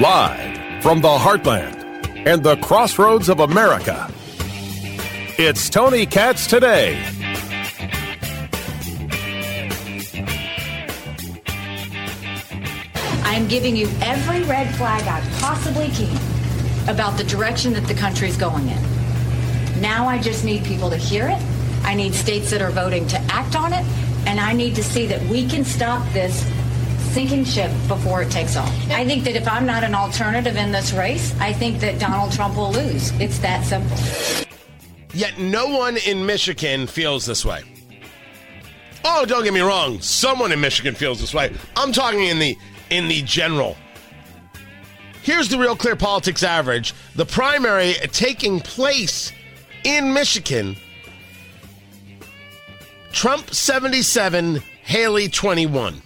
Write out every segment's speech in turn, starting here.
Live from the heartland and the crossroads of America, it's Tony Katz today. I'm giving you every red flag I possibly can about the direction that the country is going in. Now I just need people to hear it. I need states that are voting to act on it. And I need to see that we can stop this sinking ship before it takes off. I think that if I'm not an alternative in this race, I think that Donald Trump will lose. It's that simple. Yet no one in Michigan feels this way. Oh, don't get me wrong. Someone in Michigan feels this way. I'm talking in the in the general. Here's the real clear politics average. The primary taking place in Michigan. Trump 77, Haley 21.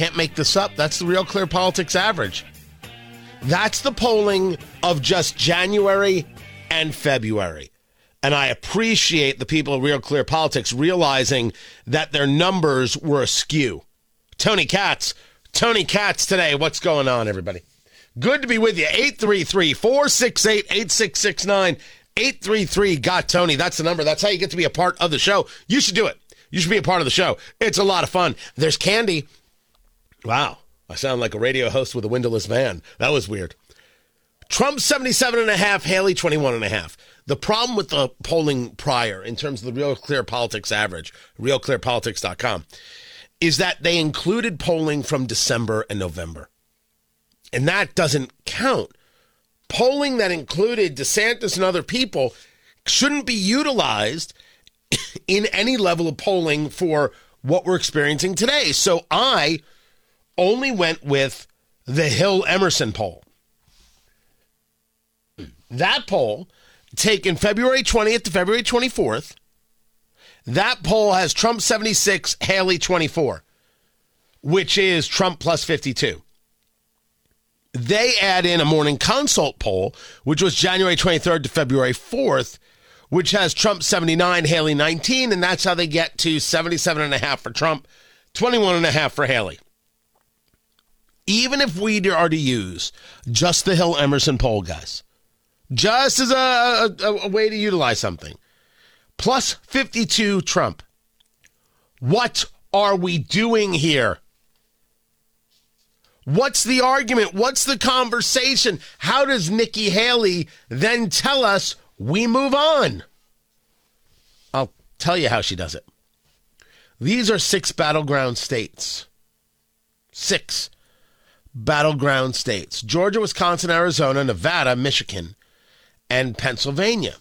Can't make this up. That's the real clear politics average. That's the polling of just January and February. And I appreciate the people of Real Clear Politics realizing that their numbers were askew. Tony Katz. Tony Katz today. What's going on, everybody? Good to be with you. 833 468 8669. 833 Got Tony. That's the number. That's how you get to be a part of the show. You should do it. You should be a part of the show. It's a lot of fun. There's candy. Wow. I sound like a radio host with a windowless van. That was weird. Trump 77 and a half, Haley 21 and a half. The problem with the polling prior in terms of the Real Clear Politics average, realclearpolitics.com, is that they included polling from December and November. And that doesn't count. Polling that included DeSantis and other people shouldn't be utilized in any level of polling for what we're experiencing today. So I only went with the Hill Emerson poll. That poll, taken February 20th to February 24th, that poll has Trump 76, Haley 24, which is Trump plus 52. They add in a morning consult poll, which was January 23rd to February 4th, which has Trump 79, Haley 19, and that's how they get to 77.5 for Trump, 21.5 for Haley. Even if we are to use just the Hill Emerson poll, guys, just as a, a, a way to utilize something, plus 52 Trump. What are we doing here? What's the argument? What's the conversation? How does Nikki Haley then tell us we move on? I'll tell you how she does it. These are six battleground states. Six battleground states Georgia, Wisconsin, Arizona, Nevada, Michigan, and Pennsylvania.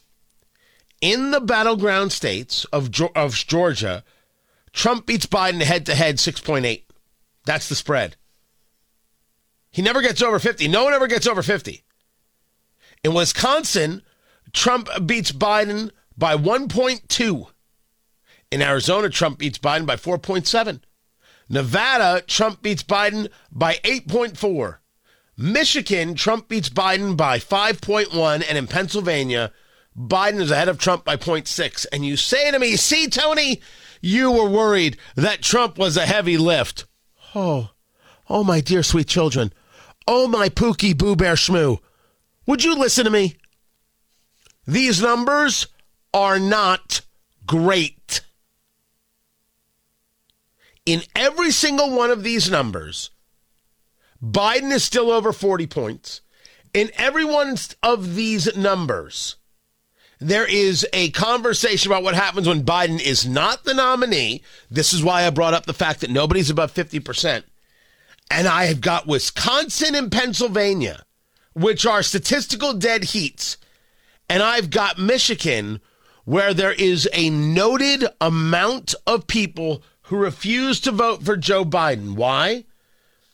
In the battleground states of, of Georgia, Trump beats Biden head to head 6.8. That's the spread. He never gets over 50. No one ever gets over 50. In Wisconsin, Trump beats Biden by 1.2. In Arizona, Trump beats Biden by 4.7. Nevada, Trump beats Biden by 8.4. Michigan, Trump beats Biden by 5.1. And in Pennsylvania, Biden is ahead of Trump by 0.6. And you say to me, see, Tony, you were worried that Trump was a heavy lift. Oh, oh, my dear sweet children. Oh, my Pookie Boo Bear Schmoo. Would you listen to me? These numbers are not great. In every single one of these numbers, Biden is still over 40 points. In every one of these numbers, there is a conversation about what happens when Biden is not the nominee. This is why I brought up the fact that nobody's above 50%. And I have got Wisconsin and Pennsylvania, which are statistical dead heats. And I've got Michigan, where there is a noted amount of people who refuse to vote for Joe Biden. Why?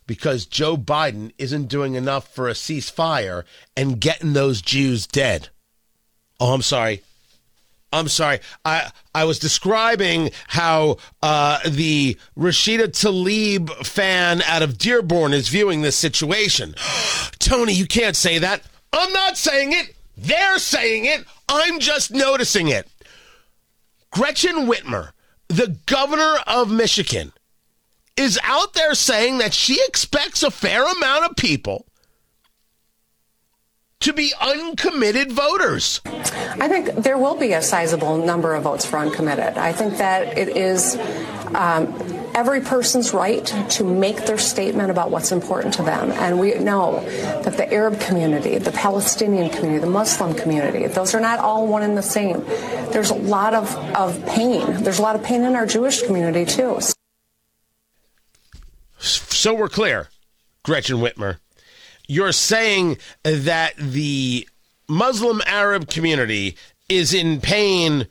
Because Joe Biden isn't doing enough for a ceasefire and getting those Jews dead. Oh, I'm sorry. I'm sorry. I I was describing how uh, the Rashida Tlaib fan out of Dearborn is viewing this situation. Tony, you can't say that. I'm not saying it. They're saying it. I'm just noticing it. Gretchen Whitmer, the governor of Michigan, is out there saying that she expects a fair amount of people to be uncommitted voters. I think there will be a sizable number of votes for uncommitted. I think that it is um, every person's right to make their statement about what's important to them. And we know that the Arab community, the Palestinian community, the Muslim community, those are not all one and the same. There's a lot of, of pain. There's a lot of pain in our Jewish community, too. So we're clear, Gretchen Whitmer. You're saying that the Muslim Arab community is in pain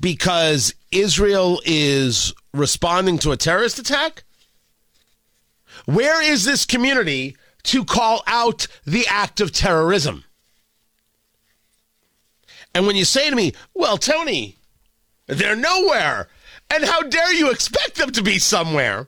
because Israel is responding to a terrorist attack? Where is this community to call out the act of terrorism? And when you say to me, well, Tony, they're nowhere, and how dare you expect them to be somewhere?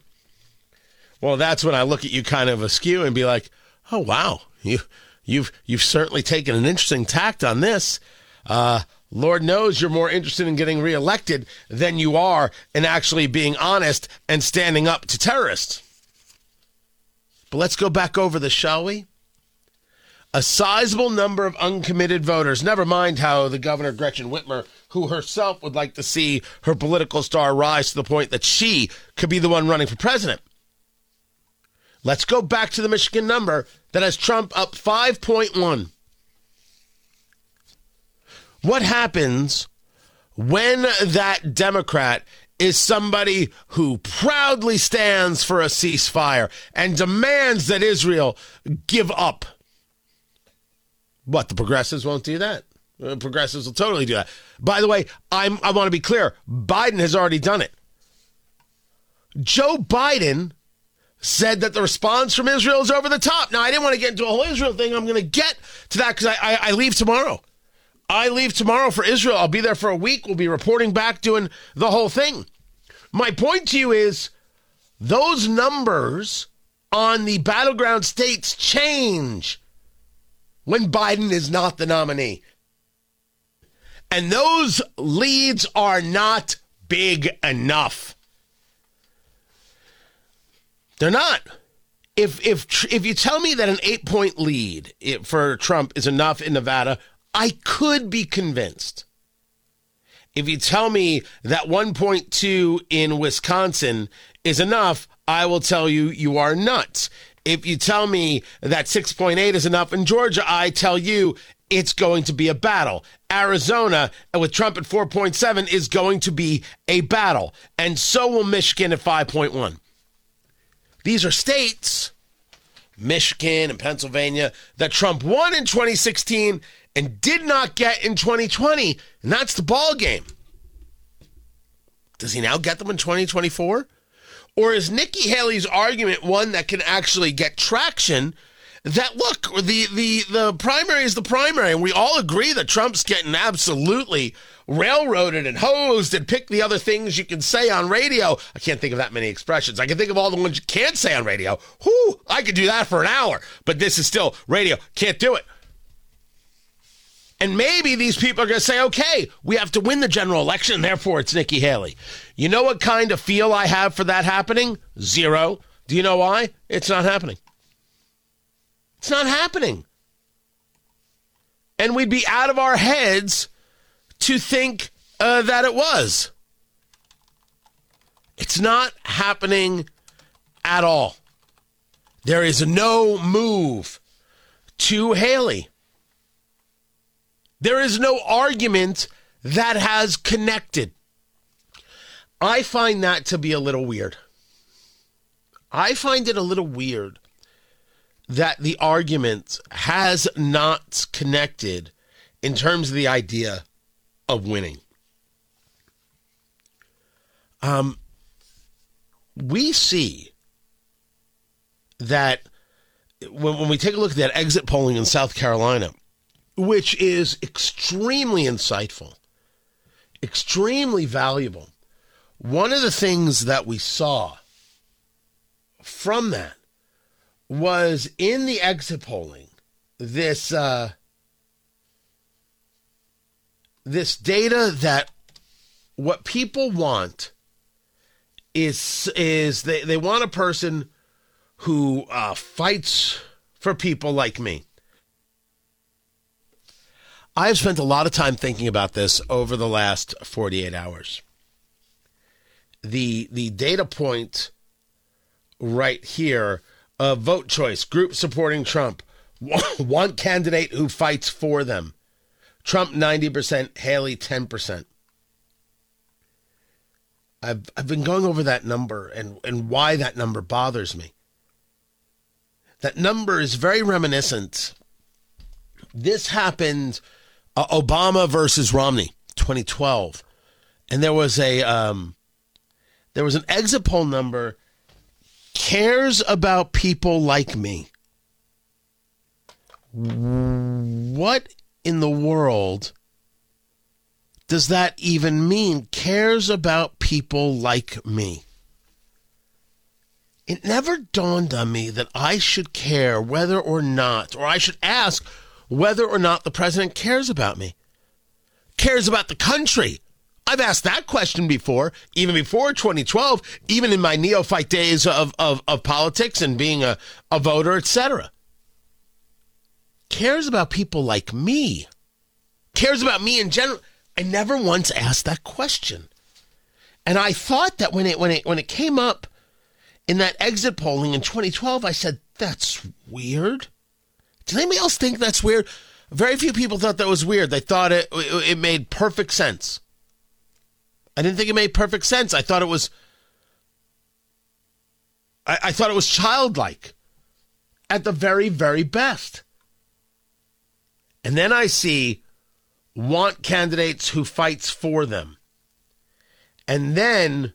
Well, that's when I look at you kind of askew and be like, oh, wow, you, you've, you've certainly taken an interesting tact on this. Uh, Lord knows you're more interested in getting reelected than you are in actually being honest and standing up to terrorists. But let's go back over this, shall we? A sizable number of uncommitted voters, never mind how the governor, Gretchen Whitmer, who herself would like to see her political star rise to the point that she could be the one running for president. Let's go back to the Michigan number that has Trump up 5.1. What happens when that Democrat is somebody who proudly stands for a ceasefire and demands that Israel give up? What, the progressives won't do that? The progressives will totally do that. By the way, I'm, I want to be clear Biden has already done it. Joe Biden said that the response from Israel is over the top. Now, I didn't want to get into a whole Israel thing. I'm going to get to that because I, I, I leave tomorrow. I leave tomorrow for Israel. I'll be there for a week. We'll be reporting back, doing the whole thing. My point to you is those numbers on the battleground states change when Biden is not the nominee. And those leads are not big enough. They're not. If if if you tell me that an 8-point lead eh, for Trump is enough in Nevada, I could be convinced. If you tell me that 1.2 in Wisconsin is enough, I will tell you you are nuts. If you tell me that 6.8 is enough in Georgia, I tell you it's going to be a battle. Arizona, uh, with Trump at 4.7, is going to be a battle. And so will Michigan at 5.1. These are states, Michigan and Pennsylvania, that Trump won in 2016 and did not get in 2020. And that's the ball game. Does he now get them in 2024? Or is Nikki Haley's argument one that can actually get traction? That look, the the the primary is the primary, and we all agree that Trump's getting absolutely railroaded and hosed and pick the other things you can say on radio. I can't think of that many expressions. I can think of all the ones you can't say on radio. Whoo, I could do that for an hour, but this is still radio. Can't do it. And maybe these people are going to say, okay, we have to win the general election, therefore it's Nikki Haley. You know what kind of feel I have for that happening? Zero. Do you know why? It's not happening. It's not happening. And we'd be out of our heads to think uh, that it was. It's not happening at all. There is no move to Haley. There is no argument that has connected. I find that to be a little weird. I find it a little weird that the argument has not connected in terms of the idea of winning. Um, we see that when, when we take a look at that exit polling in South Carolina, which is extremely insightful, extremely valuable. One of the things that we saw from that was in the exit polling this uh, this data that what people want is is they, they want a person who uh, fights for people like me. I've spent a lot of time thinking about this over the last 48 hours. The the data point right here of vote choice, group supporting Trump, one candidate who fights for them. Trump 90%, Haley 10%. I've I've been going over that number and, and why that number bothers me. That number is very reminiscent. This happened uh, Obama versus Romney, 2012, and there was a um, there was an exit poll number cares about people like me. What in the world does that even mean? Cares about people like me. It never dawned on me that I should care whether or not, or I should ask whether or not the president cares about me, cares about the country. I've asked that question before, even before 2012, even in my neophyte days of, of, of politics and being a, a voter, etc. Cares about people like me, cares about me in general. I never once asked that question. And I thought that when it when it when it came up in that exit polling in 2012, I said, that's weird. Does anybody else think that's weird? Very few people thought that was weird. They thought it it made perfect sense. I didn't think it made perfect sense. I thought it was I, I thought it was childlike at the very, very best. And then I see want candidates who fights for them. And then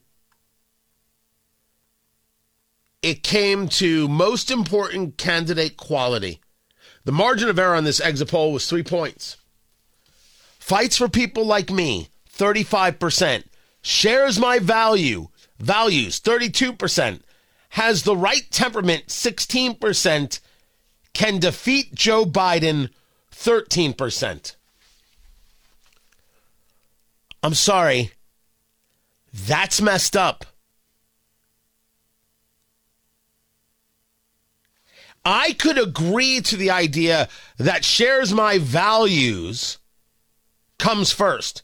it came to most important candidate quality. The margin of error on this exit poll was three points. Fights for people like me, 35%. Shares my value, values, 32%. Has the right temperament, 16%. Can defeat Joe Biden, 13%. I'm sorry. That's messed up. I could agree to the idea that shares my values comes first.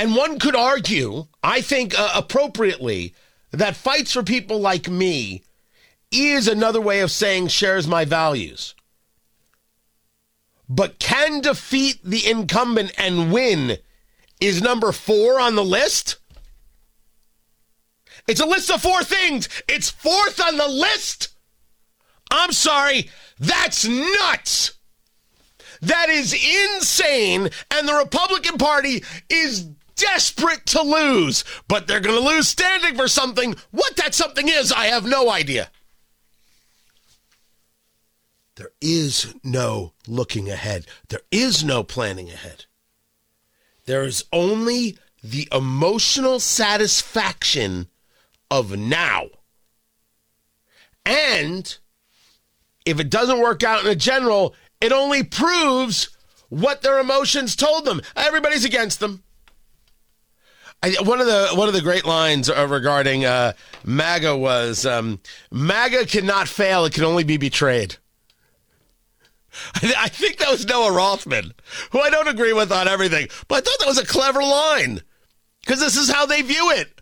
And one could argue, I think uh, appropriately, that fights for people like me is another way of saying shares my values. But can defeat the incumbent and win is number four on the list? It's a list of four things. It's fourth on the list. I'm sorry, that's nuts. That is insane. And the Republican Party is desperate to lose, but they're going to lose standing for something. What that something is, I have no idea. There is no looking ahead, there is no planning ahead. There is only the emotional satisfaction of now. And if it doesn't work out in a general, it only proves what their emotions told them. Everybody's against them. I, one of the one of the great lines uh, regarding uh, MAGA was um, MAGA cannot fail; it can only be betrayed. I, I think that was Noah Rothman, who I don't agree with on everything, but I thought that was a clever line because this is how they view it.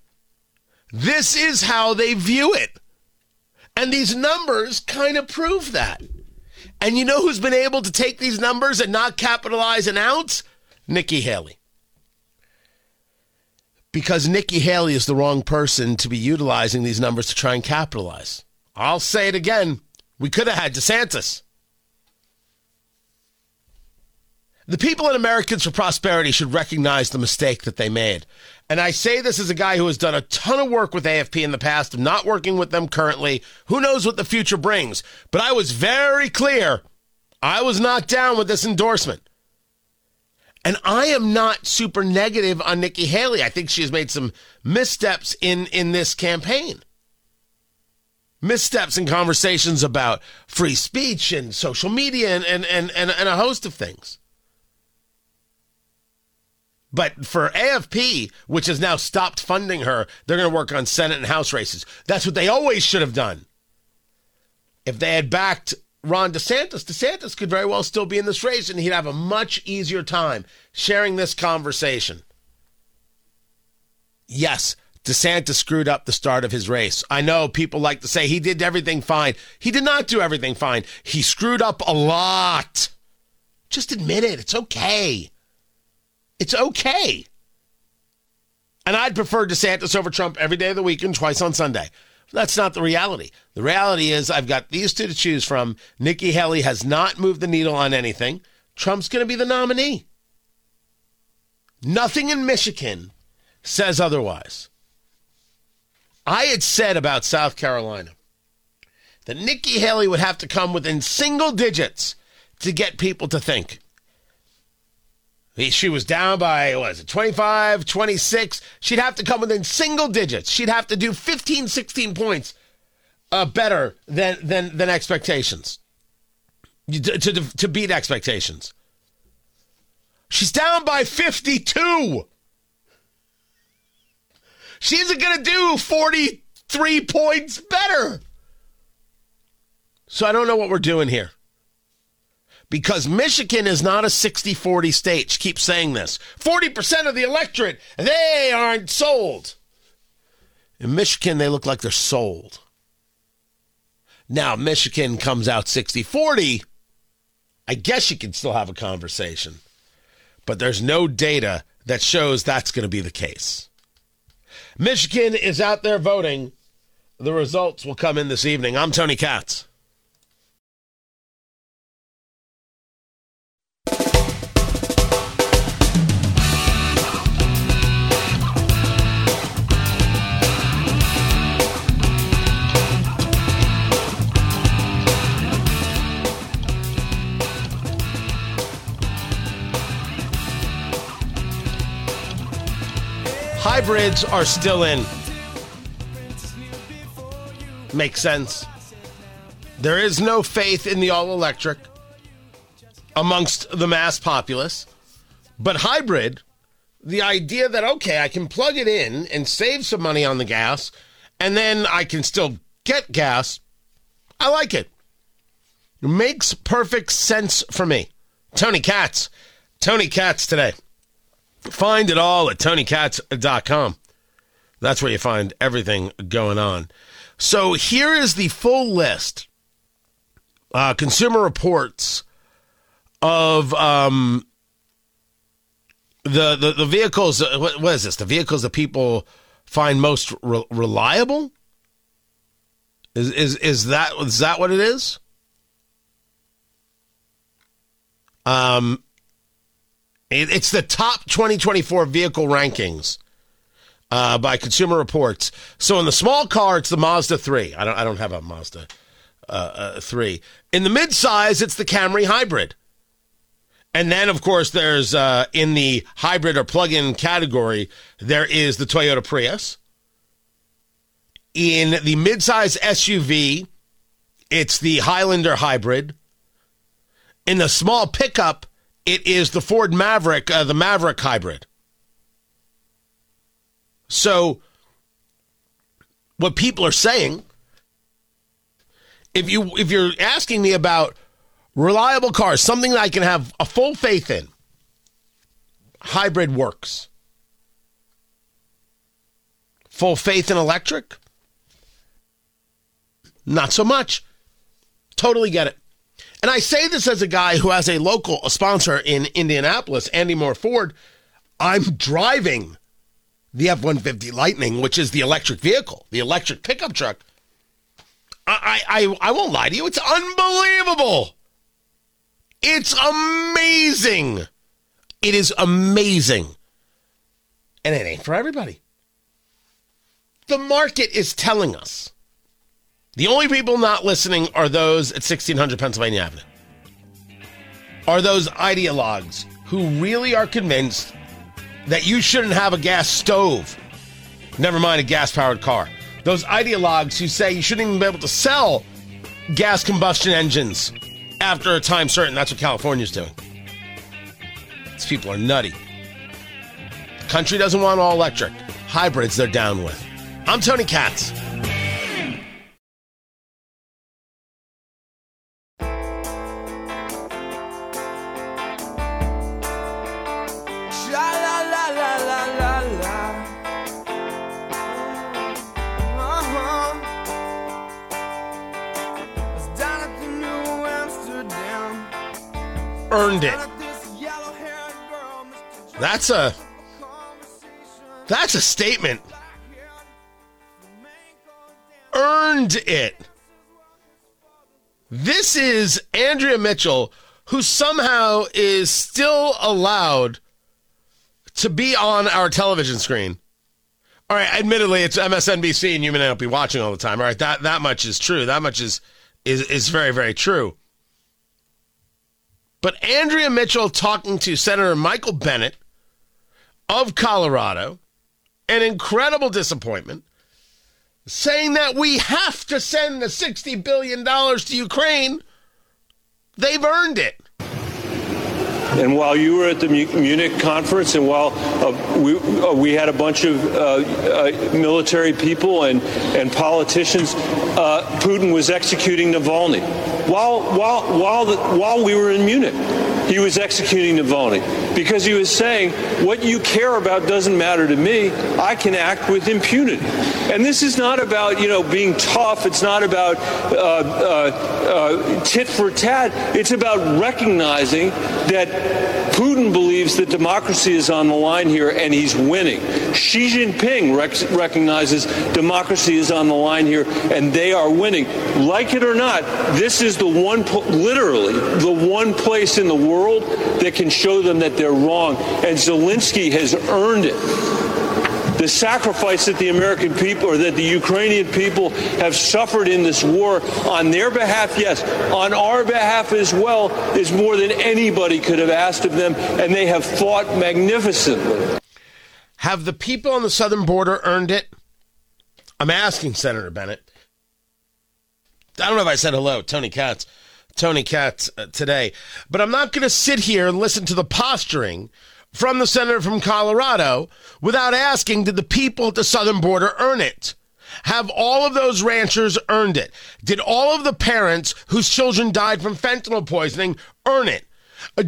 This is how they view it. And these numbers kind of prove that. And you know who's been able to take these numbers and not capitalize an ounce? Nikki Haley. Because Nikki Haley is the wrong person to be utilizing these numbers to try and capitalize. I'll say it again. We could have had DeSantis. The people in Americans for Prosperity should recognize the mistake that they made. And I say this as a guy who has done a ton of work with AFP in the past, I'm not working with them currently. Who knows what the future brings? But I was very clear I was not down with this endorsement. And I am not super negative on Nikki Haley. I think she has made some missteps in, in this campaign. Missteps in conversations about free speech and social media and, and, and, and, and a host of things. But for AFP, which has now stopped funding her, they're going to work on Senate and House races. That's what they always should have done. If they had backed Ron DeSantis, DeSantis could very well still be in this race and he'd have a much easier time sharing this conversation. Yes, DeSantis screwed up the start of his race. I know people like to say he did everything fine. He did not do everything fine. He screwed up a lot. Just admit it. It's okay. It's okay. And I'd prefer DeSantis over Trump every day of the week and twice on Sunday. That's not the reality. The reality is I've got these two to choose from. Nikki Haley has not moved the needle on anything. Trump's going to be the nominee. Nothing in Michigan says otherwise. I had said about South Carolina that Nikki Haley would have to come within single digits to get people to think. She was down by, what is it, 25, 26. She'd have to come within single digits. She'd have to do 15, 16 points uh, better than, than, than expectations to, to, to beat expectations. She's down by 52. She isn't going to do 43 points better. So I don't know what we're doing here because Michigan is not a 60 40 state. She keeps saying this 40% of the electorate, they aren't sold. In Michigan, they look like they're sold. Now, Michigan comes out 60 40. I guess you can still have a conversation, but there's no data that shows that's going to be the case. Michigan is out there voting. The results will come in this evening. I'm Tony Katz. Hybrids are still in. Makes sense. There is no faith in the all electric amongst the mass populace. But hybrid, the idea that, okay, I can plug it in and save some money on the gas, and then I can still get gas, I like it. It makes perfect sense for me. Tony Katz. Tony Katz today. Find it all at tonykatz.com. That's where you find everything going on. So here is the full list. Uh, Consumer Reports of um, the, the the vehicles. Uh, what, what is this? The vehicles that people find most re- reliable. Is is is that is that what it is? Um, it's the top 2024 vehicle rankings uh, by Consumer Reports. So in the small car, it's the Mazda 3. I don't, I don't have a Mazda uh, uh, 3. In the midsize, it's the Camry Hybrid. And then, of course, there's uh, in the hybrid or plug-in category, there is the Toyota Prius. In the midsize SUV, it's the Highlander Hybrid. In the small pickup, it is the Ford Maverick, uh, the Maverick hybrid. So, what people are saying, if you if you're asking me about reliable cars, something that I can have a full faith in, hybrid works. Full faith in electric? Not so much. Totally get it. And I say this as a guy who has a local a sponsor in Indianapolis, Andy Moore Ford. I'm driving the F 150 Lightning, which is the electric vehicle, the electric pickup truck. I, I, I won't lie to you, it's unbelievable. It's amazing. It is amazing. And it ain't for everybody. The market is telling us the only people not listening are those at 1600 Pennsylvania Avenue. Are those ideologues who really are convinced that you shouldn't have a gas stove, never mind a gas powered car. Those ideologues who say you shouldn't even be able to sell gas combustion engines after a time certain. That's what California's doing. These people are nutty. The Country doesn't want all electric. Hybrids, they're down with. I'm Tony Katz. Earned it. That's a that's a statement. Earned it. This is Andrea Mitchell, who somehow is still allowed to be on our television screen. All right, admittedly, it's MSNBC, and you may not be watching all the time. All right, that that much is true. That much is is is very very true. But Andrea Mitchell talking to Senator Michael Bennet of Colorado, an incredible disappointment, saying that we have to send the $60 billion to Ukraine. They've earned it. And while you were at the Munich conference, and while uh, we uh, we had a bunch of uh, uh military people and and politicians, uh, Putin was executing Navalny. While while while the, while we were in Munich, he was executing Navalny because he was saying, "What you care about doesn't matter to me. I can act with impunity." And this is not about you know being tough. It's not about uh, tit for tat. It's about recognizing that Putin believes that democracy is on the line here and he's winning. Xi Jinping rec- recognizes democracy is on the line here and they are winning. Like it or not, this is the one, po- literally, the one place in the world that can show them that they're wrong. And Zelensky has earned it the sacrifice that the American people or that the Ukrainian people have suffered in this war on their behalf, yes, on our behalf as well, is more than anybody could have asked of them, and they have fought magnificently. Have the people on the southern border earned it? I'm asking Senator Bennet. I don't know if I said hello, Tony Katz. Tony Katz uh, today. But I'm not going to sit here and listen to the posturing from the senator from Colorado without asking did the people at the southern border earn it? Have all of those ranchers earned it? Did all of the parents whose children died from fentanyl poisoning earn it?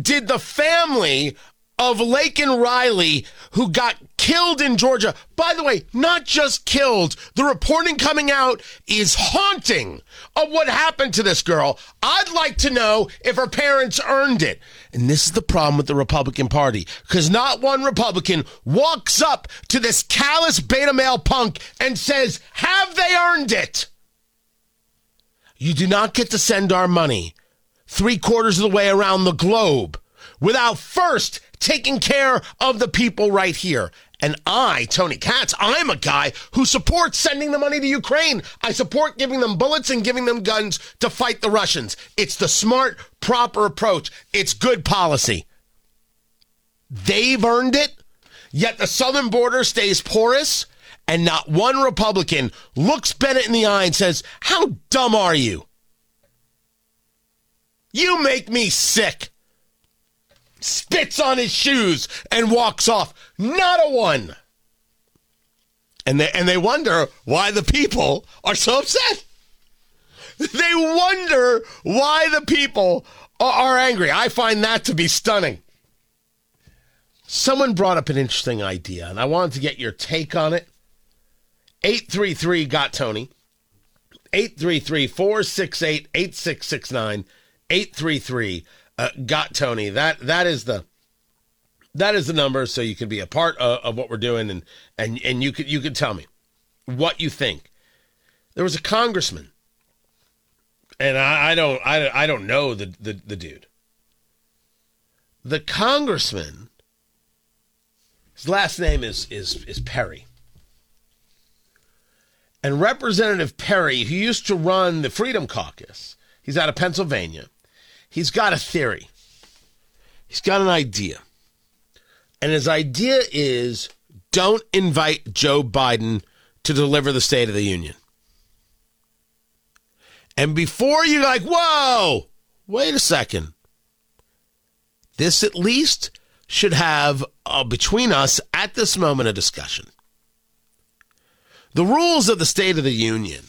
Did the family of Laken Riley, who got killed in Georgia. By the way, not just killed. The reporting coming out is haunting of what happened to this girl. I'd like to know if her parents earned it. And this is the problem with the Republican Party, because not one Republican walks up to this callous beta male punk and says, Have they earned it? You do not get to send our money three quarters of the way around the globe without first taking care of the people right here. And I, Tony Katz, I'm a guy who supports sending the money to Ukraine. I support giving them bullets and giving them guns to fight the Russians. It's the smart, proper approach. It's good policy. They've earned it, yet the southern border stays porous, and not one Republican looks Bennet in the eye and says, How dumb are you? You make me sick spits on his shoes and walks off. Not a one. And they and they wonder why the people are so upset. They wonder why the people are, are angry. I find that to be stunning. Someone brought up an interesting idea, and I wanted to get your take on it. 833 got Tony. 833 468 8669. 833 uh, got Tony. That that is the that is the number, so you can be a part of, of what we're doing, and and and you could you could tell me what you think. There was a congressman, and I, I don't I, I don't know the, the the dude. The congressman, his last name is is is Perry. And Representative Perry, who used to run the Freedom Caucus, he's out of Pennsylvania he's got a theory. He's got an idea. And his idea is don't invite Joe Biden to deliver the State of the Union. And before you're like, whoa, wait a second. This at least should have uh, between us at this moment a discussion. The rules of the State of the Union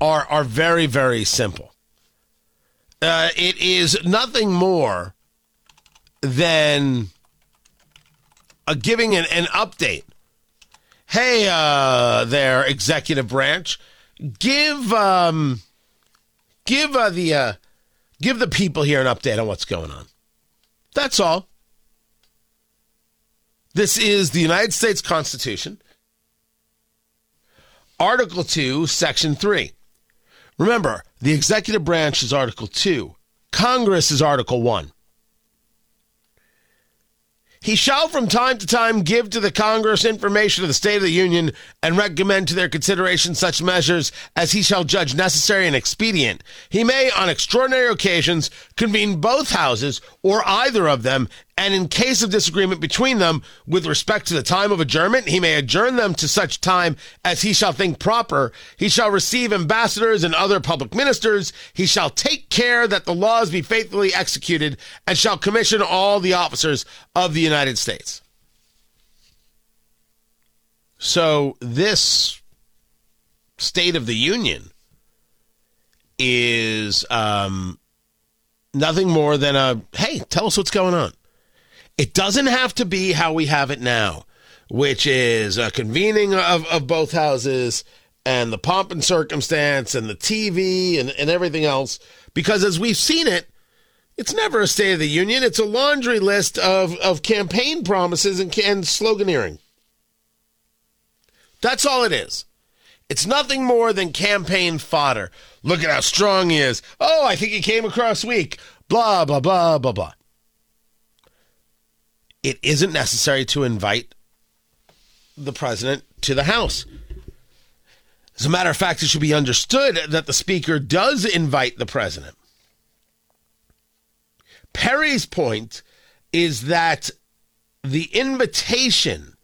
are are very very simple. Uh, it is nothing more than a giving an, an update. Hey, uh, there, executive branch, give um, give uh, the uh, give the people here an update on what's going on. That's all. This is the United States Constitution, Article 2, Section 3. Remember, the executive branch is Article 2, Congress is Article 1. He shall from time to time give to the Congress information of the State of the Union and recommend to their consideration such measures as he shall judge necessary and expedient. He may, on extraordinary occasions, convene both houses or either of them and in case of disagreement between them with respect to the time of adjournment, he may adjourn them to such time as he shall think proper. He shall receive ambassadors and other public ministers. He shall take care that the laws be faithfully executed and shall commission all the officers of the United States. So this State of the Union is um, nothing more than a hey, tell us what's going on. It doesn't have to be how we have it now, which is a convening of, of both houses and the pomp and circumstance and the TV and, and everything else. Because as we've seen it, it's never a State of the Union. It's a laundry list of, of campaign promises and, and sloganeering. That's all it is. It's nothing more than campaign fodder. Look at how strong he is. Oh, I think he came across weak. Blah, blah, blah, blah, blah it isn't necessary to invite the president to the House. As a matter of fact, it should be understood that the Speaker does invite the president. Perry's point is that the invitation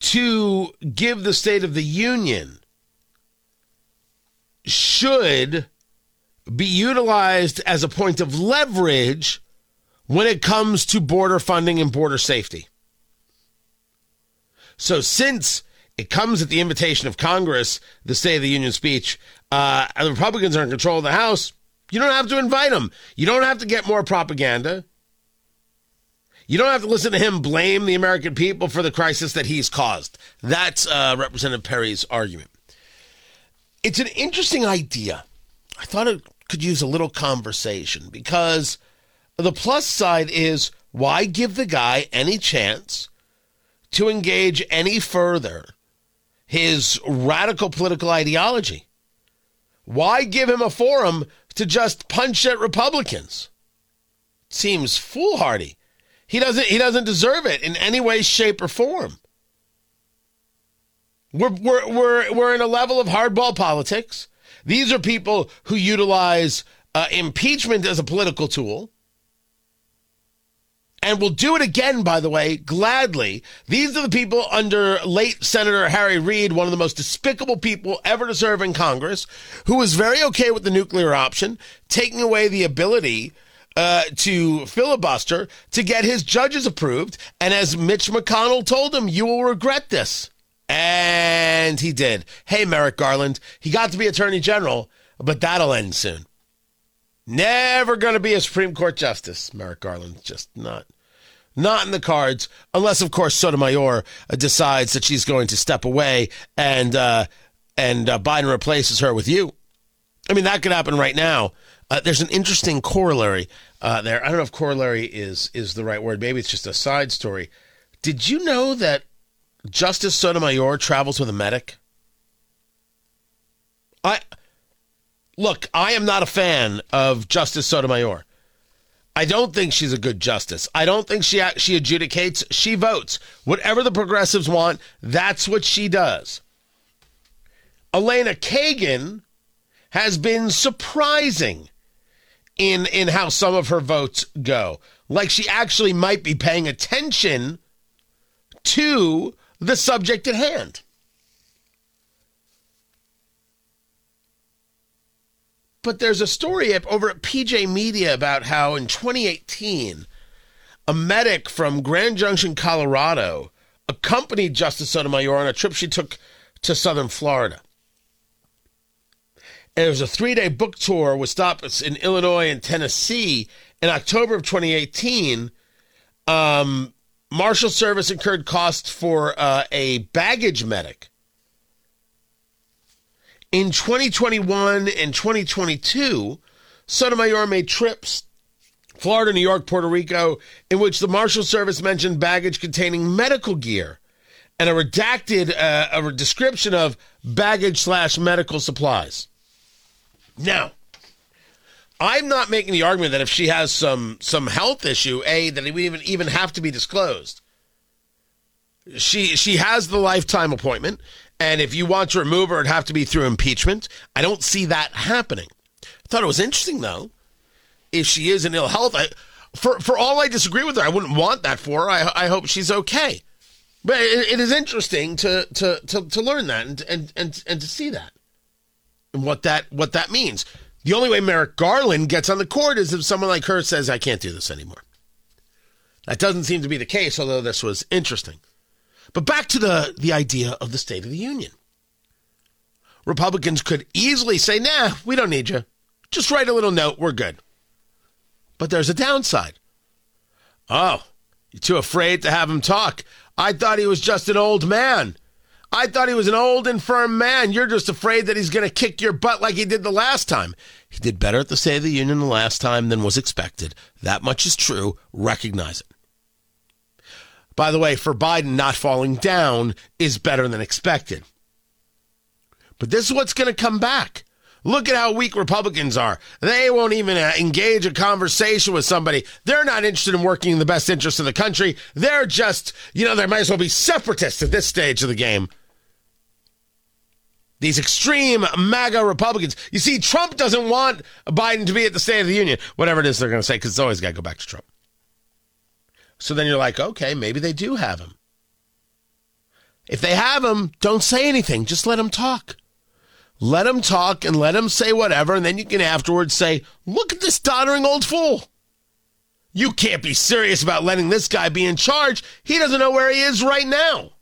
to give the State of the Union should be utilized as a point of leverage when it comes to border funding and border safety. So, since it comes at the invitation of Congress, the State of the Union speech, uh, and the Republicans are in control of the House, you don't have to invite them. You don't have to get more propaganda. You don't have to listen to him blame the American people for the crisis that he's caused. That's uh, Representative Perry's argument. It's an interesting idea. I thought it could use a little conversation because the plus side is why give the guy any chance to engage any further his radical political ideology? Why give him a forum to just punch at Republicans? Seems foolhardy. He doesn't he doesn't deserve it in any way, shape, or form. We're, we're, we're, we're in a level of hardball politics. These are people who utilize uh, impeachment as a political tool and will do it again, by the way, gladly. These are the people under late Senator Harry Reid, one of the most despicable people ever to serve in Congress, who was very okay with the nuclear option, taking away the ability uh, to filibuster to get his judges approved. And as Mitch McConnell told him, you will regret this. And he did. Hey, Merrick Garland, he got to be Attorney General, but that'll end soon. Never going to be a Supreme Court justice, Merrick Garland. Just not, not in the cards, unless of course Sotomayor uh, decides that she's going to step away and uh, and uh, Biden replaces her with you. I mean, that could happen right now. Uh, there's an interesting corollary uh, there. I don't know if corollary is is the right word. Maybe it's just a side story. Did you know that Justice Sotomayor travels with a medic? I look, I am not a fan of Justice Sotomayor. I don't think she's a good justice. I don't think she she adjudicates. She votes. Whatever the progressives want, that's what she does. Elena Kagan has been surprising in in how some of her votes go. Like she actually might be paying attention to the subject at hand. But there's a story over at PJ Media about how in 2018, a medic from Grand Junction, Colorado, accompanied Justice Sotomayor on a trip she took to southern Florida. And it was a three day book tour with stops in Illinois and Tennessee. In October of 2018, um, Marshal Service incurred costs for uh, a baggage medic. In 2021 and 2022, Sotomayor made trips Florida, New York, Puerto Rico, in which the Marshal Service mentioned baggage containing medical gear and a redacted uh, a description of baggage slash medical supplies. Now, I'm not making the argument that if she has some some health issue, a that it would even even have to be disclosed. She she has the lifetime appointment, and if you want to remove her, it'd have to be through impeachment. I don't see that happening. I thought it was interesting though. If she is in ill health, I, for for all I disagree with her, I wouldn't want that for her. I I hope she's okay. But it, it is interesting to, to to to learn that and and and and to see that and what that what that means. The only way Merrick Garland gets on the court is if someone like her says, "I can't do this anymore." That doesn't seem to be the case, although this was interesting. But back to the the idea of the State of the Union. Republicans could easily say, "Nah, we don't need you. Just write a little note. We're good." But there's a downside. Oh, you're too afraid to have him talk. I thought he was just an old man. I thought he was an old, infirm man. You're just afraid that he's going to kick your butt like he did the last time. He did better at the State of the Union the last time than was expected. That much is true. Recognize it. By the way, for Biden, not falling down is better than expected. But this is what's going to come back. Look at how weak Republicans are. They won't even uh, engage a conversation with somebody. They're not interested in working in the best interest of the country. They're just, you know, they might as well be separatists at this stage of the game. These extreme MAGA Republicans. You see, Trump doesn't want Biden to be at the State of the Union, whatever it is they're going to say, because it's always got to go back to Trump. So then you're like, okay, maybe they do have him. If they have him, don't say anything. Just let him talk. Let him talk and let him say whatever, and then you can afterwards say, look at this doddering old fool. You can't be serious about letting this guy be in charge. He doesn't know where he is right now.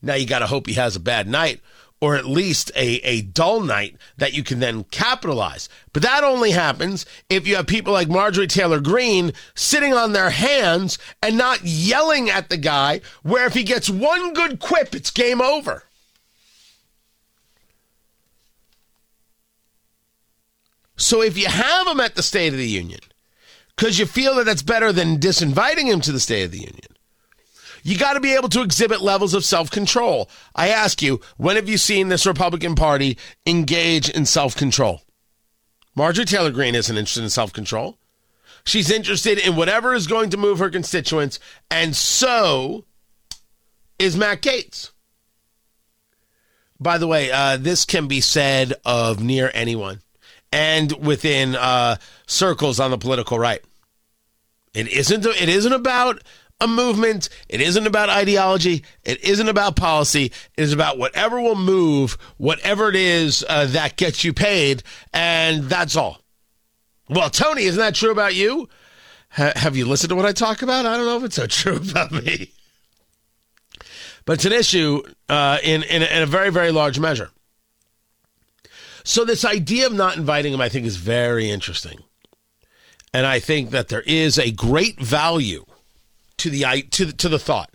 Now you got to hope he has a bad night or at least a, a dull night that you can then capitalize. But that only happens if you have people like Marjorie Taylor Greene sitting on their hands and not yelling at the guy, where if he gets one good quip, it's game over. So if you have him at the State of the Union, because you feel that that's better than disinviting him to the State of the Union, you got to be able to exhibit levels of self control. I ask you, when have you seen this Republican Party engage in self control? Marjorie Taylor Greene isn't interested in self control. She's interested in whatever is going to move her constituents, and so is Matt Gaetz. By the way, uh, this can be said of near anyone and within uh, circles on the political right. It isn't. It isn't about a movement. It isn't about ideology. It isn't about policy. It is about whatever will move, whatever it is uh, that gets you paid, and that's all. Well, Tony, isn't that true about you? have you listened to what I talk about? I don't know if it's so true about me. But it's an issue uh, in, in, in a very, very large measure. So, this idea of not inviting him, I think, is very interesting. And I think that there is a great value to the to the, to the thought.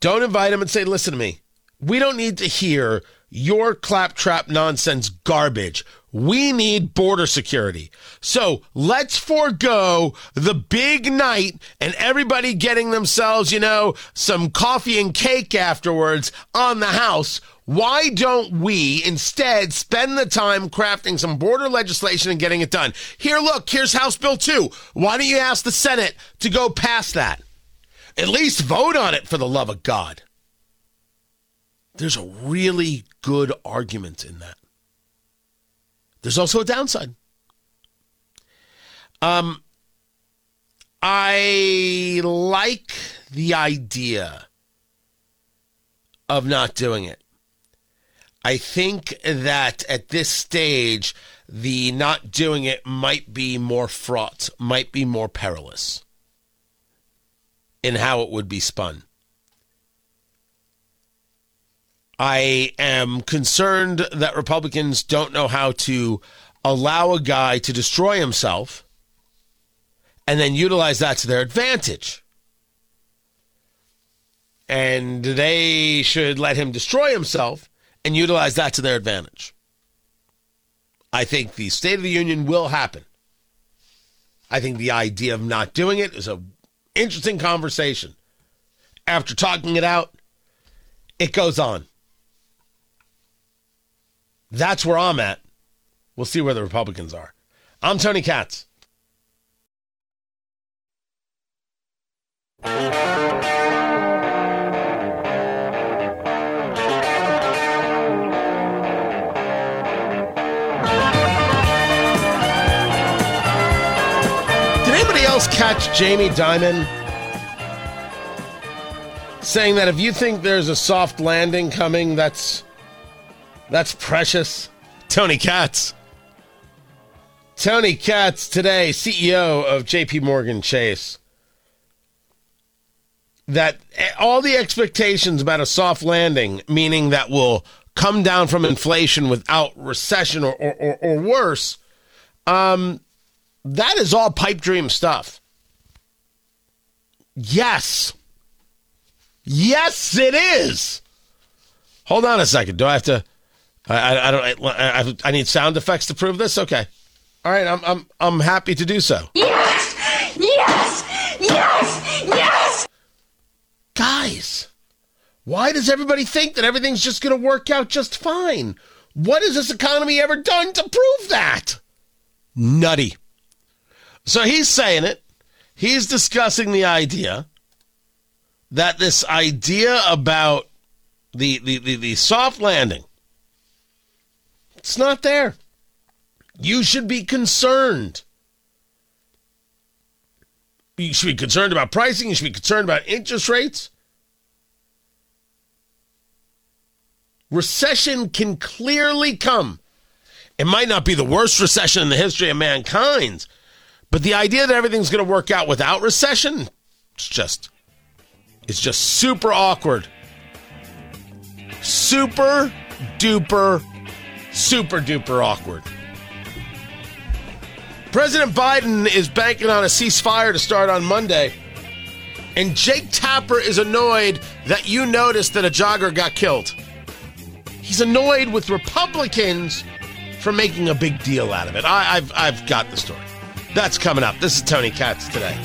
Don't invite him and say, "Listen to me. We don't need to hear your claptrap nonsense garbage. We need border security. So let's forego the big night and everybody getting themselves, you know, some coffee and cake afterwards on the house. Why don't we instead spend the time crafting some border legislation and getting it done? Here, look, here's House Bill 2. Why don't you ask the Senate to go past that? At least vote on it for the love of God. There's a really good argument in that. There's also a downside. Um, I like the idea of not doing it. I think that at this stage, the not doing it might be more fraught, might be more perilous. in how it would be spun. I am concerned that Republicans don't know how to allow a guy to destroy himself and then utilize that to their advantage. And they should let him destroy himself and utilize that to their advantage. I think the State of the Union will happen. I think the idea of not doing it is a interesting conversation. After talking it out, it goes on. That's where I'm at. We'll see where the Republicans are. I'm Tony Katz. Did anybody else catch Jamie Dimon saying that if you think there's a soft landing coming, that's that's precious? Tony Katz. Tony Katz today, CEO of JP Morgan Chase. That all the expectations about a soft landing, meaning that will come down from inflation without recession or, or, or, or worse, um, that is all pipe dream stuff. Yes. Yes, it is. Hold on a second. Do I have to? I, I, I don't. I, I, I need sound effects to prove this. Okay. All right. I'm I'm I'm happy to do so. Yes! Yes! Yes! Yes! Guys, why does everybody think that everything's just going to work out just fine? What has this economy ever done to prove that? Nutty. So he's saying it. He's discussing the idea that this idea about the, the, the, the soft landing, it's not there. You should be concerned. You should be concerned about pricing. You should be concerned about interest rates. Recession can clearly come. It might not be the worst recession in the history of mankind, but the idea that everything's going to work out without recession, it's just it's just super awkward. Super duper super duper awkward. President Biden is banking on a ceasefire to start on Monday. And Jake Tapper is annoyed that you noticed that a jogger got killed. He's annoyed with Republicans for making a big deal out of it. I, have I've got the story. That's coming up. This is Tony Katz today.